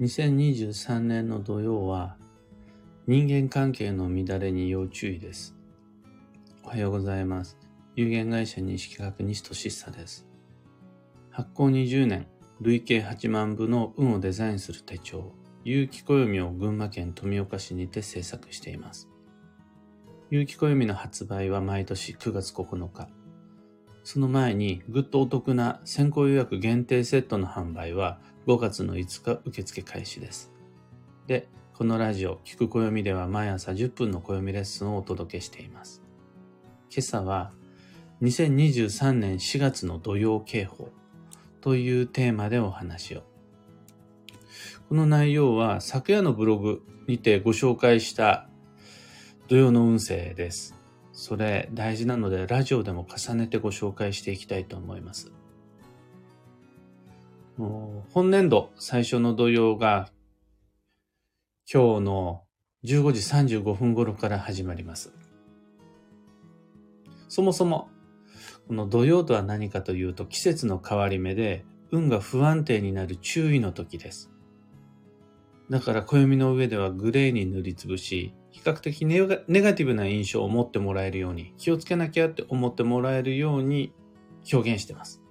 2023年の土曜は人間関係の乱れに要注意です。おはようございます。有限会社認識学西俊久です。発行20年、累計8万部の運をデザインする手帳、有機暦を群馬県富岡市にて制作しています。有機暦の発売は毎年9月9日。その前にぐっとお得な先行予約限定セットの販売は5月の5日受付開始です。で、このラジオ、聞く暦では毎朝10分の暦レッスンをお届けしています。今朝は2023年4月の土曜警報というテーマでお話を。この内容は昨夜のブログにてご紹介した土曜の運勢です。それ大事なのでラジオでも重ねてご紹介していきたいと思います。本年度最初の土曜が今日の15時35分頃から始まります。そもそもこの土曜とは何かというと季節の変わり目で運が不安定になる注意の時です。だから暦の上ではグレーに塗りつぶし、比較的ネガネガティブな印象を持ってもらえるように、気をつけなきゃって思ってもらえるように表現してます。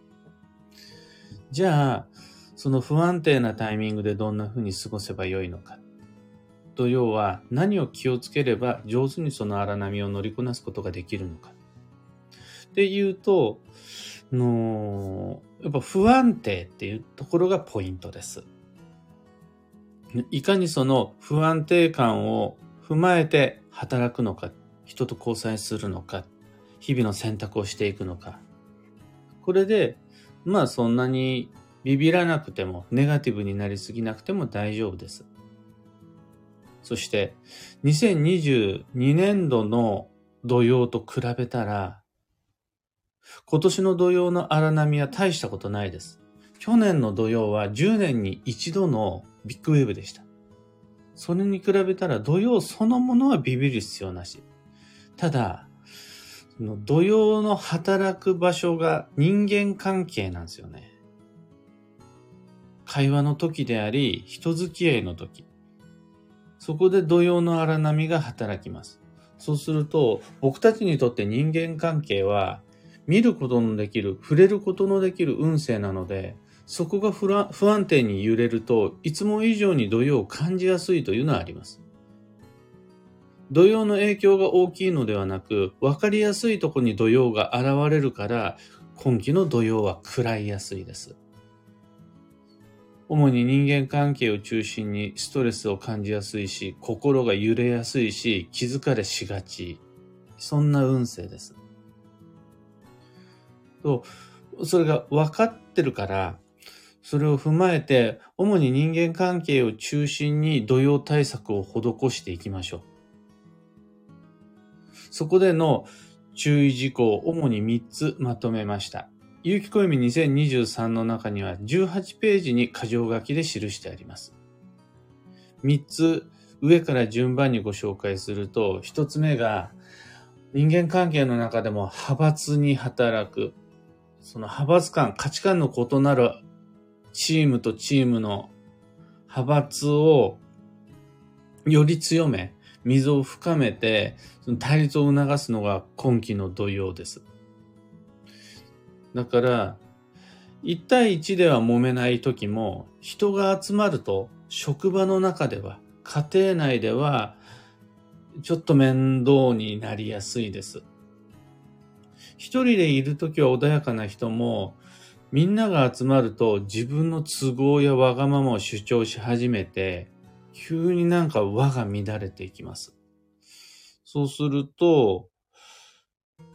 じゃあ、その不安定なタイミングでどんな風に過ごせばよいのか。土曜は何を気をつければ上手にその荒波を乗りこなすことができるのか。っていうと、のやっぱ不安定っていうところがポイントです。いかにその不安定感を踏まえて働くのか、人と交際するのか、日々の選択をしていくのか。これで、まあそんなにビビらなくても、ネガティブになりすぎなくても大丈夫です。そして、2022年度の土曜と比べたら、今年の土曜の荒波は大したことないです。去年の土曜は10年に一度のビッグウェーブでした。それに比べたら土曜そのものはビビる必要なし。ただ、の土曜の働く場所が人間関係なんですよね。会話の時であり、人付き合いの時。そこで土曜の荒波が働きます。そうすると、僕たちにとって人間関係は、見ることのできる、触れることのできる運勢なので、そこが不不安定に揺れると、いつも以上に土曜を感じやすいというのはあります。土曜の影響が大きいのではなく、わかりやすいとこに土曜が現れるから、今期の土曜は食らいやすいです。主に人間関係を中心にストレスを感じやすいし、心が揺れやすいし、気づかれしがち。そんな運勢です。と、それが分かってるから、それを踏まえて、主に人間関係を中心に土曜対策を施していきましょう。そこでの注意事項を主に3つまとめました。有機暦2023の中には18ページに箇条書きで記してあります。3つ上から順番にご紹介すると、1つ目が人間関係の中でも派閥に働く。その派閥間、価値観の異なるチームとチームの派閥をより強め、溝を深めて、その対立を促すのが今期の土曜です。だから、1対1では揉めない時も、人が集まると、職場の中では、家庭内では、ちょっと面倒になりやすいです。一人でいる時は穏やかな人も、みんなが集まると自分の都合やわがままを主張し始めて、急になんか輪が乱れていきます。そうすると、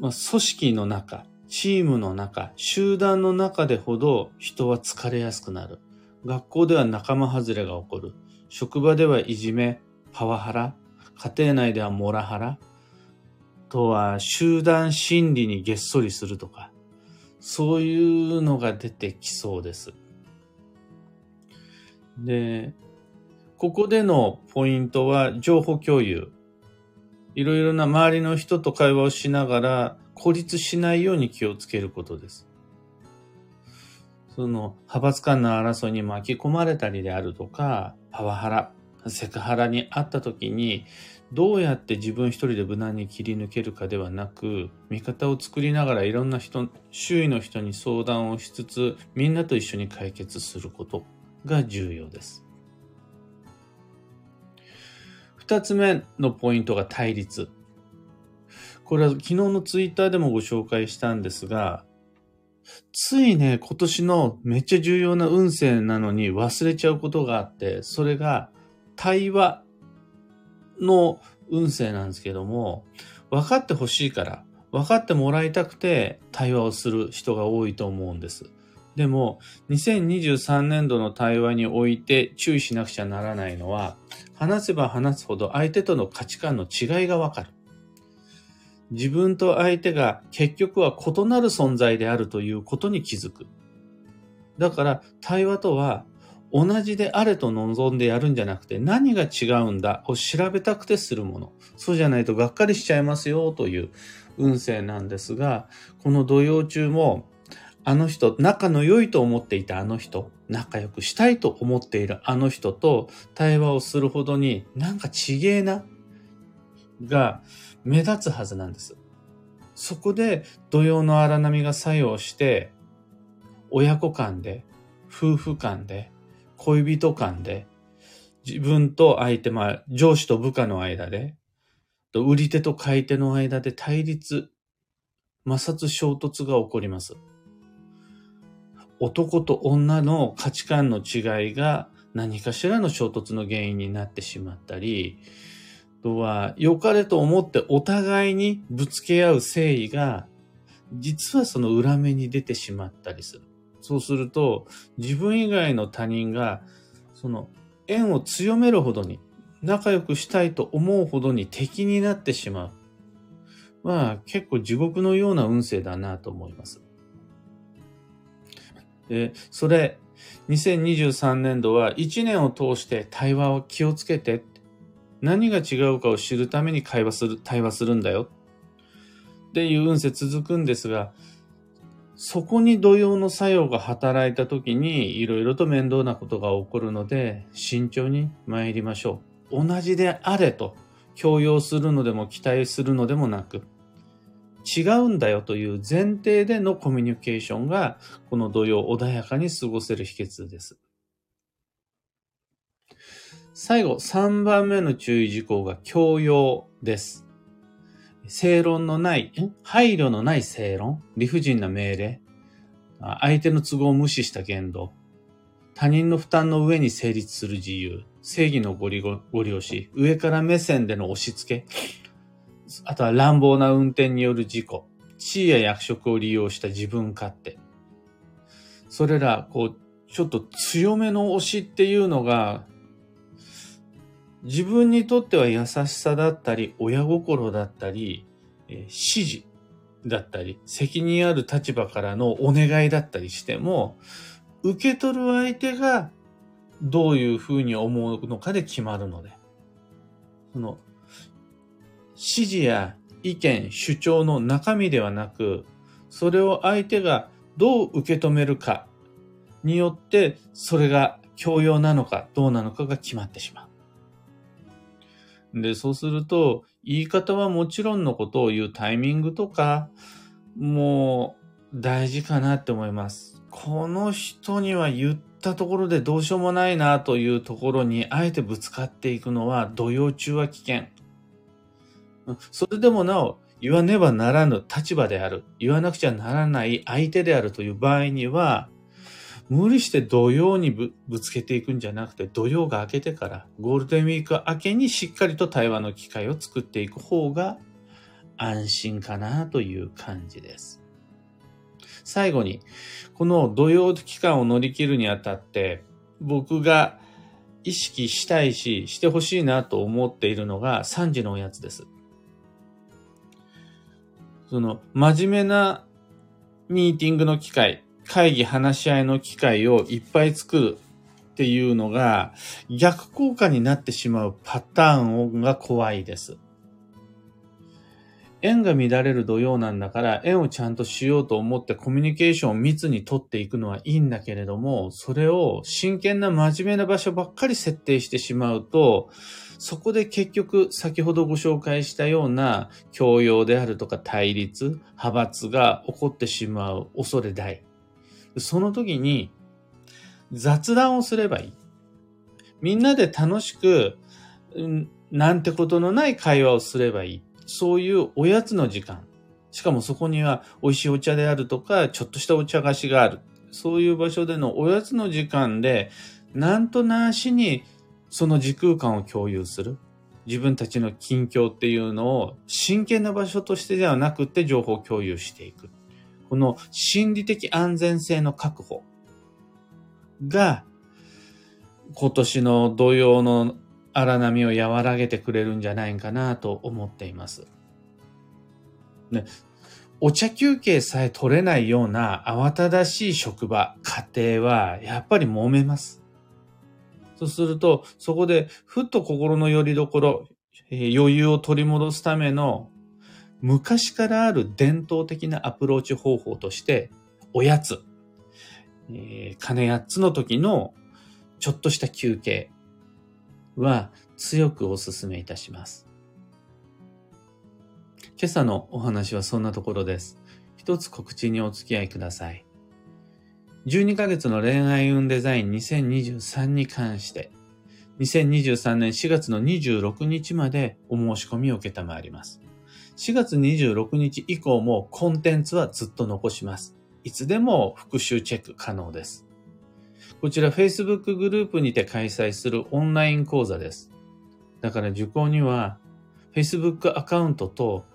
まあ、組織の中、チームの中、集団の中でほど人は疲れやすくなる。学校では仲間外れが起こる。職場ではいじめ、パワハラ、家庭内ではモラハラ、とは集団心理にげっそりするとか、そういうのが出てきそうです。で、ここでのポイントは情報共有。いろいろな周りの人と会話をしながら孤立しないように気をつけることです。その派閥間の争いに巻き込まれたりであるとか、パワハラ、セクハラにあった時に、どうやって自分一人で無難に切り抜けるかではなく、味方を作りながらいろんな人、周囲の人に相談をしつつ、みんなと一緒に解決することが重要です。二つ目のポイントが対立。これは昨日のツイッターでもご紹介したんですが、ついね、今年のめっちゃ重要な運勢なのに忘れちゃうことがあって、それが対話の運勢なんですけども、分かってほしいから、分かってもらいたくて対話をする人が多いと思うんです。でも、2023年度の対話において注意しなくちゃならないのは、話せば話すほど相手との価値観の違いがわかる。自分と相手が結局は異なる存在であるということに気づく。だから対話とは同じであれと望んでやるんじゃなくて何が違うんだを調べたくてするもの。そうじゃないとがっかりしちゃいますよという運勢なんですが、この土曜中もあの人、仲の良いと思っていたあの人、仲良くしたいと思っているあの人と対話をするほどになんかちげえなが目立つはずなんです。そこで土曜の荒波が作用して、親子間で、夫婦間で、恋人間で、自分と相手、まあ、上司と部下の間で、売り手と買い手の間で対立、摩擦衝突が起こります。男と女の価値観の違いが何かしらの衝突の原因になってしまったり、あとは、良かれと思ってお互いにぶつけ合う誠意が、実はその裏目に出てしまったりする。そうすると、自分以外の他人が、その縁を強めるほどに、仲良くしたいと思うほどに敵になってしまう。まあ、結構地獄のような運勢だなと思います。で、それ、2023年度は1年を通して対話を気をつけて何が違うかを知るために会話する、対話するんだよ。っていう運勢続くんですが、そこに土曜の作用が働いた時にいろいろと面倒なことが起こるので慎重に参りましょう。同じであれと強要するのでも期待するのでもなく違うんだよという前提でのコミュニケーションがこの土曜穏やかに過ごせる秘訣です。最後、3番目の注意事項が強要です。正論のない、配慮のない正論、理不尽な命令、相手の都合を無視した言動、他人の負担の上に成立する自由、正義のご利ご利用し、上から目線での押し付け、あとは乱暴な運転による事故、地位や役職を利用した自分勝手。それら、こう、ちょっと強めの推しっていうのが、自分にとっては優しさだったり、親心だったり、え、指示だったり、責任ある立場からのお願いだったりしても、受け取る相手がどういうふうに思うのかで決まるので、その、指示や意見、主張の中身ではなく、それを相手がどう受け止めるかによって、それが強要なのかどうなのかが決まってしまう。で、そうすると、言い方はもちろんのことを言うタイミングとか、もう大事かなって思います。この人には言ったところでどうしようもないなというところにあえてぶつかっていくのは土曜中は危険。それでもなお言わねばならぬ立場である、言わなくちゃならない相手であるという場合には、無理して土曜にぶつけていくんじゃなくて、土曜が明けてから、ゴールデンウィーク明けにしっかりと対話の機会を作っていく方が安心かなという感じです。最後に、この土曜期間を乗り切るにあたって、僕が意識したいし、してほしいなと思っているのが3時のおやつです。その、真面目なミーティングの機会、会議話し合いの機会をいっぱい作るっていうのが逆効果になってしまうパターンが怖いです。縁が乱れる土曜なんだから、縁をちゃんとしようと思ってコミュニケーションを密に取っていくのはいいんだけれども、それを真剣な真面目な場所ばっかり設定してしまうと、そこで結局先ほどご紹介したような教養であるとか対立、派閥が起こってしまう恐れ大。その時に雑談をすればいい。みんなで楽しく、なんてことのない会話をすればいい。そういうおやつの時間。しかもそこには美味しいお茶であるとか、ちょっとしたお茶菓子がある。そういう場所でのおやつの時間で、なんとなしにその時空間を共有する。自分たちの近況っていうのを真剣な場所としてではなくて情報共有していく。この心理的安全性の確保が今年の土曜の荒波を和らげてくれるんじゃないかなと思っています。ね、お茶休憩さえ取れないような慌ただしい職場、家庭はやっぱり揉めます。そうすると、そこでふっと心の拠り所、えー、余裕を取り戻すための昔からある伝統的なアプローチ方法として、おやつ、えー、鐘8つの時のちょっとした休憩は強くお勧めいたします。今朝のお話はそんなところです。一つ告知にお付き合いください。12ヶ月の恋愛運デザイン2023に関して、2023年4月の26日までお申し込みを受けたまわります。4月26日以降もコンテンツはずっと残します。いつでも復習チェック可能です。こちら Facebook グループにて開催するオンライン講座です。だから受講には Facebook アカウントと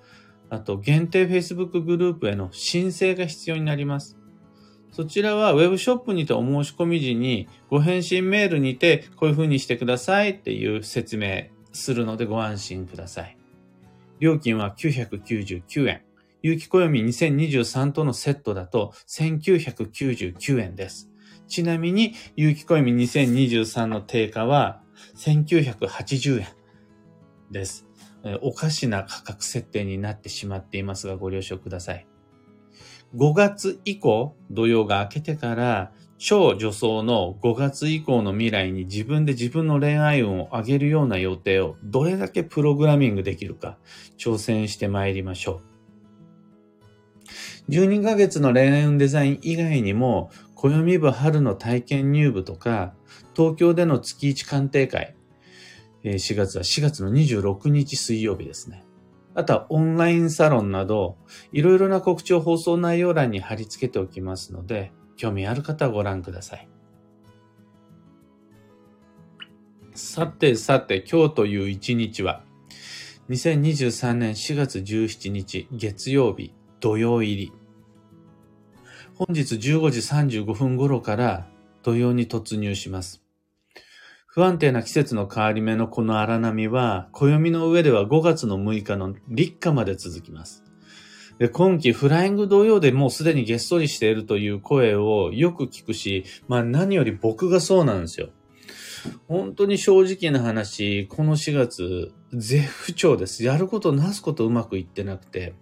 あと限定 Facebook グループへの申請が必要になります。そちらは Web ショップにてお申し込み時にご返信メールにてこういう風にしてくださいっていう説明するのでご安心ください。料金は999円。有機暦2023とのセットだと1999円です。ちなみに、有機暦2023の定価は1980円です。おかしな価格設定になってしまっていますがご了承ください。5月以降、土曜が明けてから、超女装の5月以降の未来に自分で自分の恋愛運を上げるような予定をどれだけプログラミングできるか挑戦して参りましょう。12ヶ月の恋愛運デザイン以外にも、暦部春の体験入部とか、東京での月1鑑定会、4月は4月の26日水曜日ですね。あとはオンラインサロンなど、いろいろな告知を放送内容欄に貼り付けておきますので、興味ある方はご覧ください。さてさて、今日という一日は、2023年4月17日月曜日土曜入り。本日15時35分頃から土曜に突入します。不安定な季節の変わり目のこの荒波は、暦の上では5月の6日の立夏まで続きます。で今季フライング同様でもうすでにげっそりしているという声をよく聞くし、まあ何より僕がそうなんですよ。本当に正直な話、この4月、絶不調です。やることなすことうまくいってなくて、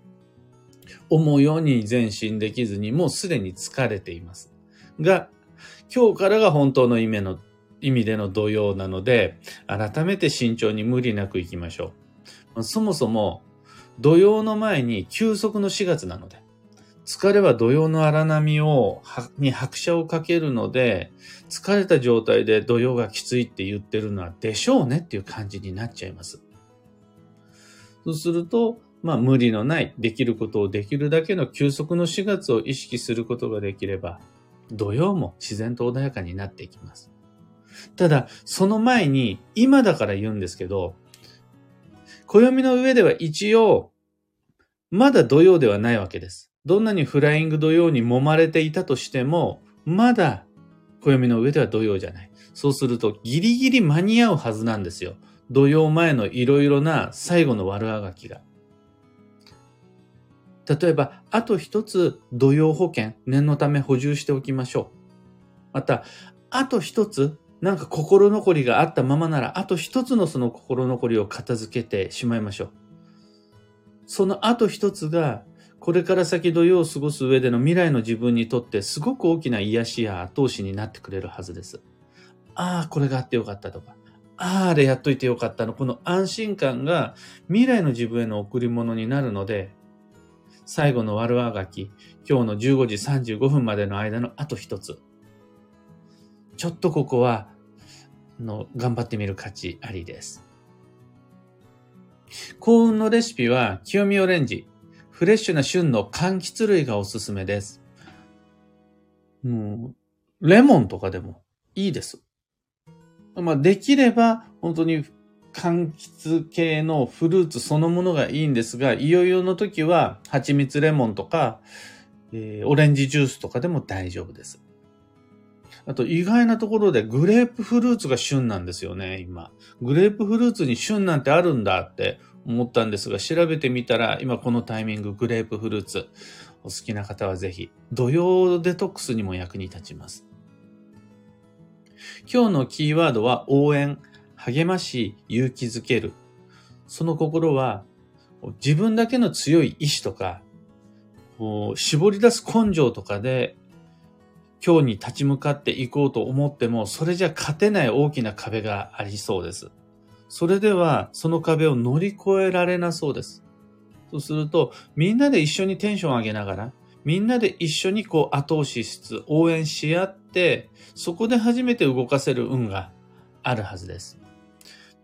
思うように前進できずに、もうすでに疲れています。が、今日からが本当の夢の意味での動揺なので、改めて慎重に無理なく行きましょう。そもそも、土曜の前に休息の4月なので、疲れは土曜の荒波を、に拍車をかけるので、疲れた状態で土曜がきついって言ってるのはでしょうねっていう感じになっちゃいます。そうすると、まあ無理のない、できることをできるだけの休息の4月を意識することができれば、土曜も自然と穏やかになっていきます。ただ、その前に、今だから言うんですけど、暦の上では一応、まだ土曜ではないわけです。どんなにフライング土曜に揉まれていたとしても、まだ暦の上では土曜じゃない。そうするとギリギリ間に合うはずなんですよ。土曜前のいろいろな最後の悪あがきが。例えば、あと一つ土曜保険、念のため補充しておきましょう。また、あと一つなんか心残りがあったままなら、あと一つのその心残りを片付けてしまいましょう。その後一つが、これから先土曜を過ごす上での未来の自分にとってすごく大きな癒しや後押しになってくれるはずです。ああ、これがあってよかったとか、ああ、あれやっといてよかったの、この安心感が未来の自分への贈り物になるので、最後の悪あがき、今日の15時35分までの間のあと一つ。ちょっとここは、の、頑張ってみる価値ありです。幸運のレシピは、清見オレンジ、フレッシュな旬の柑橘類がおすすめです。もう、レモンとかでもいいです。まあ、できれば、本当に柑橘系のフルーツそのものがいいんですが、いよいよの時は、蜂蜜レモンとか、えー、オレンジジュースとかでも大丈夫です。あと意外なところでグレープフルーツが旬なんですよね、今。グレープフルーツに旬なんてあるんだって思ったんですが、調べてみたら、今このタイミンググレープフルーツ、お好きな方はぜひ、土曜デトックスにも役に立ちます。今日のキーワードは応援、励まし、勇気づける。その心は、自分だけの強い意志とか、絞り出す根性とかで今日に立ち向かっていこうと思っても、それじゃ勝てない大きな壁がありそうです。それでは、その壁を乗り越えられなそうです。そうすると、みんなで一緒にテンション上げながら、みんなで一緒にこう後押ししつつ、応援し合って、そこで初めて動かせる運があるはずです。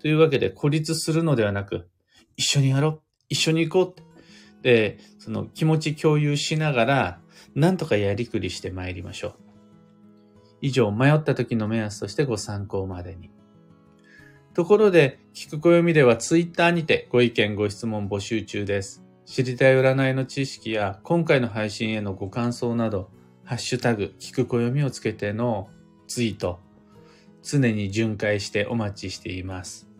というわけで、孤立するのではなく、一緒にやろう一緒に行こうで、その気持ち共有しながら、なんとかやりくりして参りましょう。以上、迷った時の目安としてご参考までに。ところで、聞く暦ではツイッターにてご意見ご質問募集中です。知りたい占いの知識や今回の配信へのご感想など、ハッシュタグ、聞く暦をつけてのツイート、常に巡回してお待ちしています。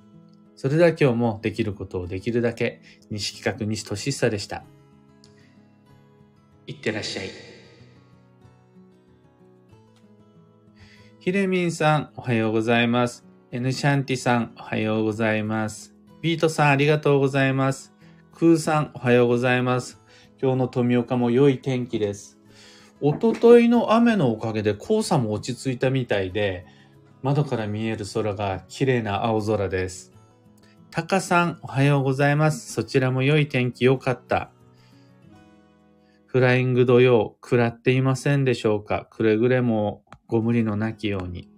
それでは今日もできることをできるだけ、西企画西俊久でした。いってらっしゃい。ひれみんさん、おはようございます。エヌシャンティさん、おはようございます。ビートさん、ありがとうございます。クーさん、おはようございます。今日の富岡も良い天気です。おとといの雨のおかげで黄砂も落ち着いたみたいで、窓から見える空が綺麗な青空です。タカさん、おはようございます。そちらも良い天気良かった。フライング土曜、食らっていませんでしょうか？くれぐれもご無理のなきように。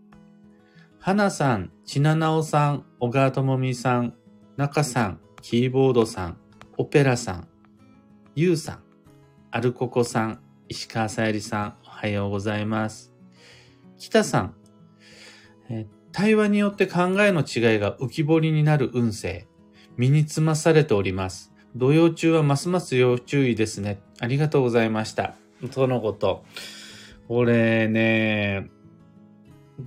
花さん、ちななおさん、小川ともみさん、中さん、キーボードさん、オペラさん、ゆうさん、アルココさん、石川さゆりさん、おはようございます。北さん、え対話によって考えの違いが浮き彫りになる運勢、身につまされております。土曜中はますます要注意ですね。ありがとうございました。とのこと。これね、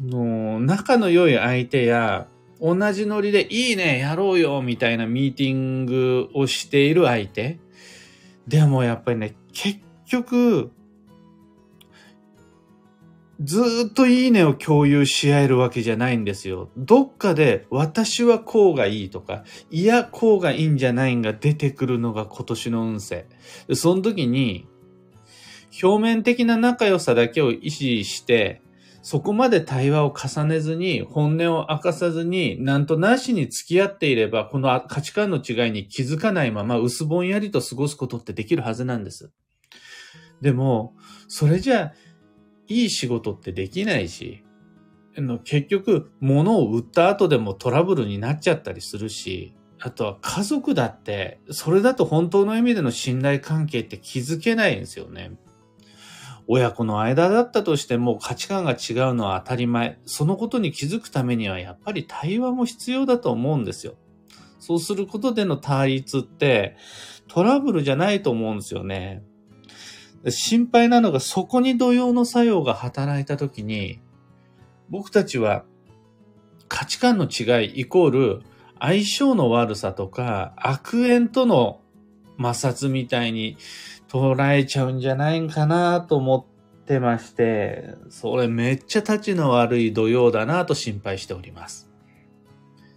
の仲の良い相手や、同じノリでいいね、やろうよ、みたいなミーティングをしている相手。でもやっぱりね、結局、ずっといいねを共有し合えるわけじゃないんですよ。どっかで私はこうがいいとか、いや、こうがいいんじゃないんが出てくるのが今年の運勢。その時に、表面的な仲良さだけを意識して、そこまで対話を重ねずに、本音を明かさずに、なんとなしに付き合っていれば、この価値観の違いに気づかないまま薄ぼんやりと過ごすことってできるはずなんです。でも、それじゃあ、いい仕事ってできないし、結局、物を売った後でもトラブルになっちゃったりするし、あとは家族だって、それだと本当の意味での信頼関係って気づけないんですよね。親子の間だったとしても価値観が違うのは当たり前。そのことに気づくためにはやっぱり対話も必要だと思うんですよ。そうすることでの対立ってトラブルじゃないと思うんですよね。心配なのがそこに土曜の作用が働いたときに僕たちは価値観の違いイコール相性の悪さとか悪縁との摩擦みたいに捉えちゃうんじゃないかなと思ってまして、それめっちゃ立ちの悪い土曜だなと心配しております。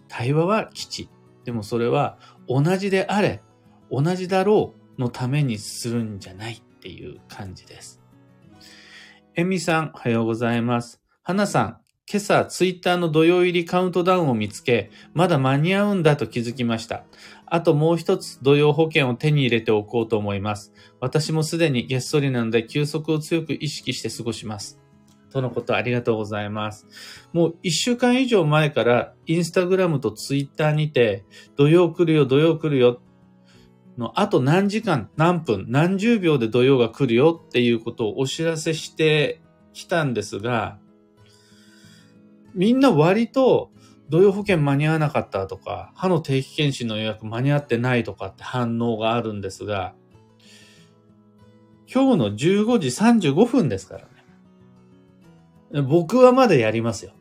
対話は基地。でもそれは同じであれ、同じだろうのためにするんじゃないっていう感じです。えみさん、おはようございます。はなさん、今朝ツイッターの土曜入りカウントダウンを見つけ、まだ間に合うんだと気づきました。あともう一つ土曜保険を手に入れておこうと思います。私もすでにげっそりなので休息を強く意識して過ごします。とのことありがとうございます。もう一週間以上前からインスタグラムとツイッターにて土曜来るよ土曜来るよのあと何時間何分何十秒で土曜が来るよっていうことをお知らせしてきたんですがみんな割と土曜保険間に合わなかったとか、歯の定期検診の予約間に合ってないとかって反応があるんですが、今日の15時35分ですからね。僕はまだやりますよ。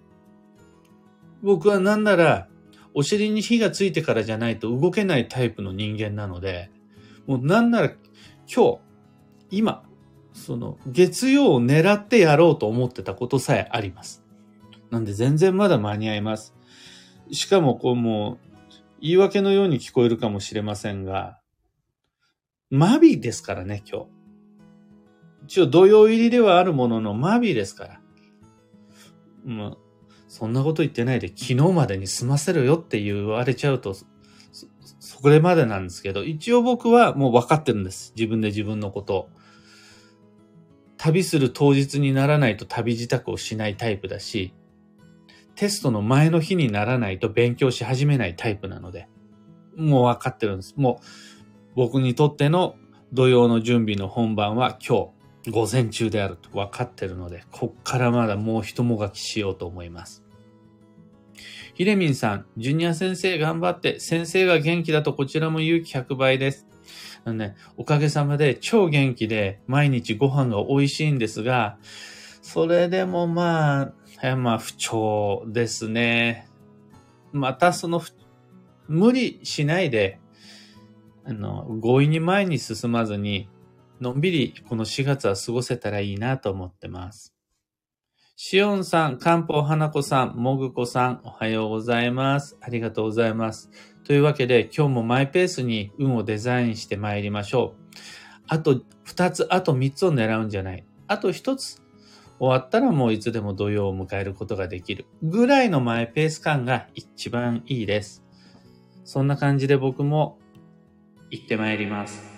僕はなんなら、お尻に火がついてからじゃないと動けないタイプの人間なので、もうなんなら今日、今、その月曜を狙ってやろうと思ってたことさえあります。なんで全然まだ間に合います。しかもこうもう、言い訳のように聞こえるかもしれませんが、マビですからね、今日。一応土曜入りではあるもののマビですから。まあ、そんなこと言ってないで昨日までに済ませろよって言われちゃうと、そ、それまでなんですけど、一応僕はもう分かってるんです。自分で自分のこと。旅する当日にならないと旅支度をしないタイプだし、テストの前の日にならないと勉強し始めないタイプなので、もう分かってるんです。もう僕にとっての土曜の準備の本番は今日午前中であると分かってるので、こっからまだもう一もがきしようと思います。ひれみんさん、ジュニア先生頑張って、先生が元気だとこちらも勇気100倍です。あのね、おかげさまで超元気で毎日ご飯が美味しいんですが、それでもまあ、まあ、不調ですね。またその、無理しないで、あの、強引に前に進まずに、のんびりこの4月は過ごせたらいいなと思ってます。しおんさん、かんぽうはなこさん、もぐこさん、おはようございます。ありがとうございます。というわけで、今日もマイペースに運をデザインして参りましょう。あと2つ、あと3つを狙うんじゃない。あと1つ、終わったらもういつでも土曜を迎えることができるぐらいのマイペース感が一番いいです。そんな感じで僕も行ってまいります。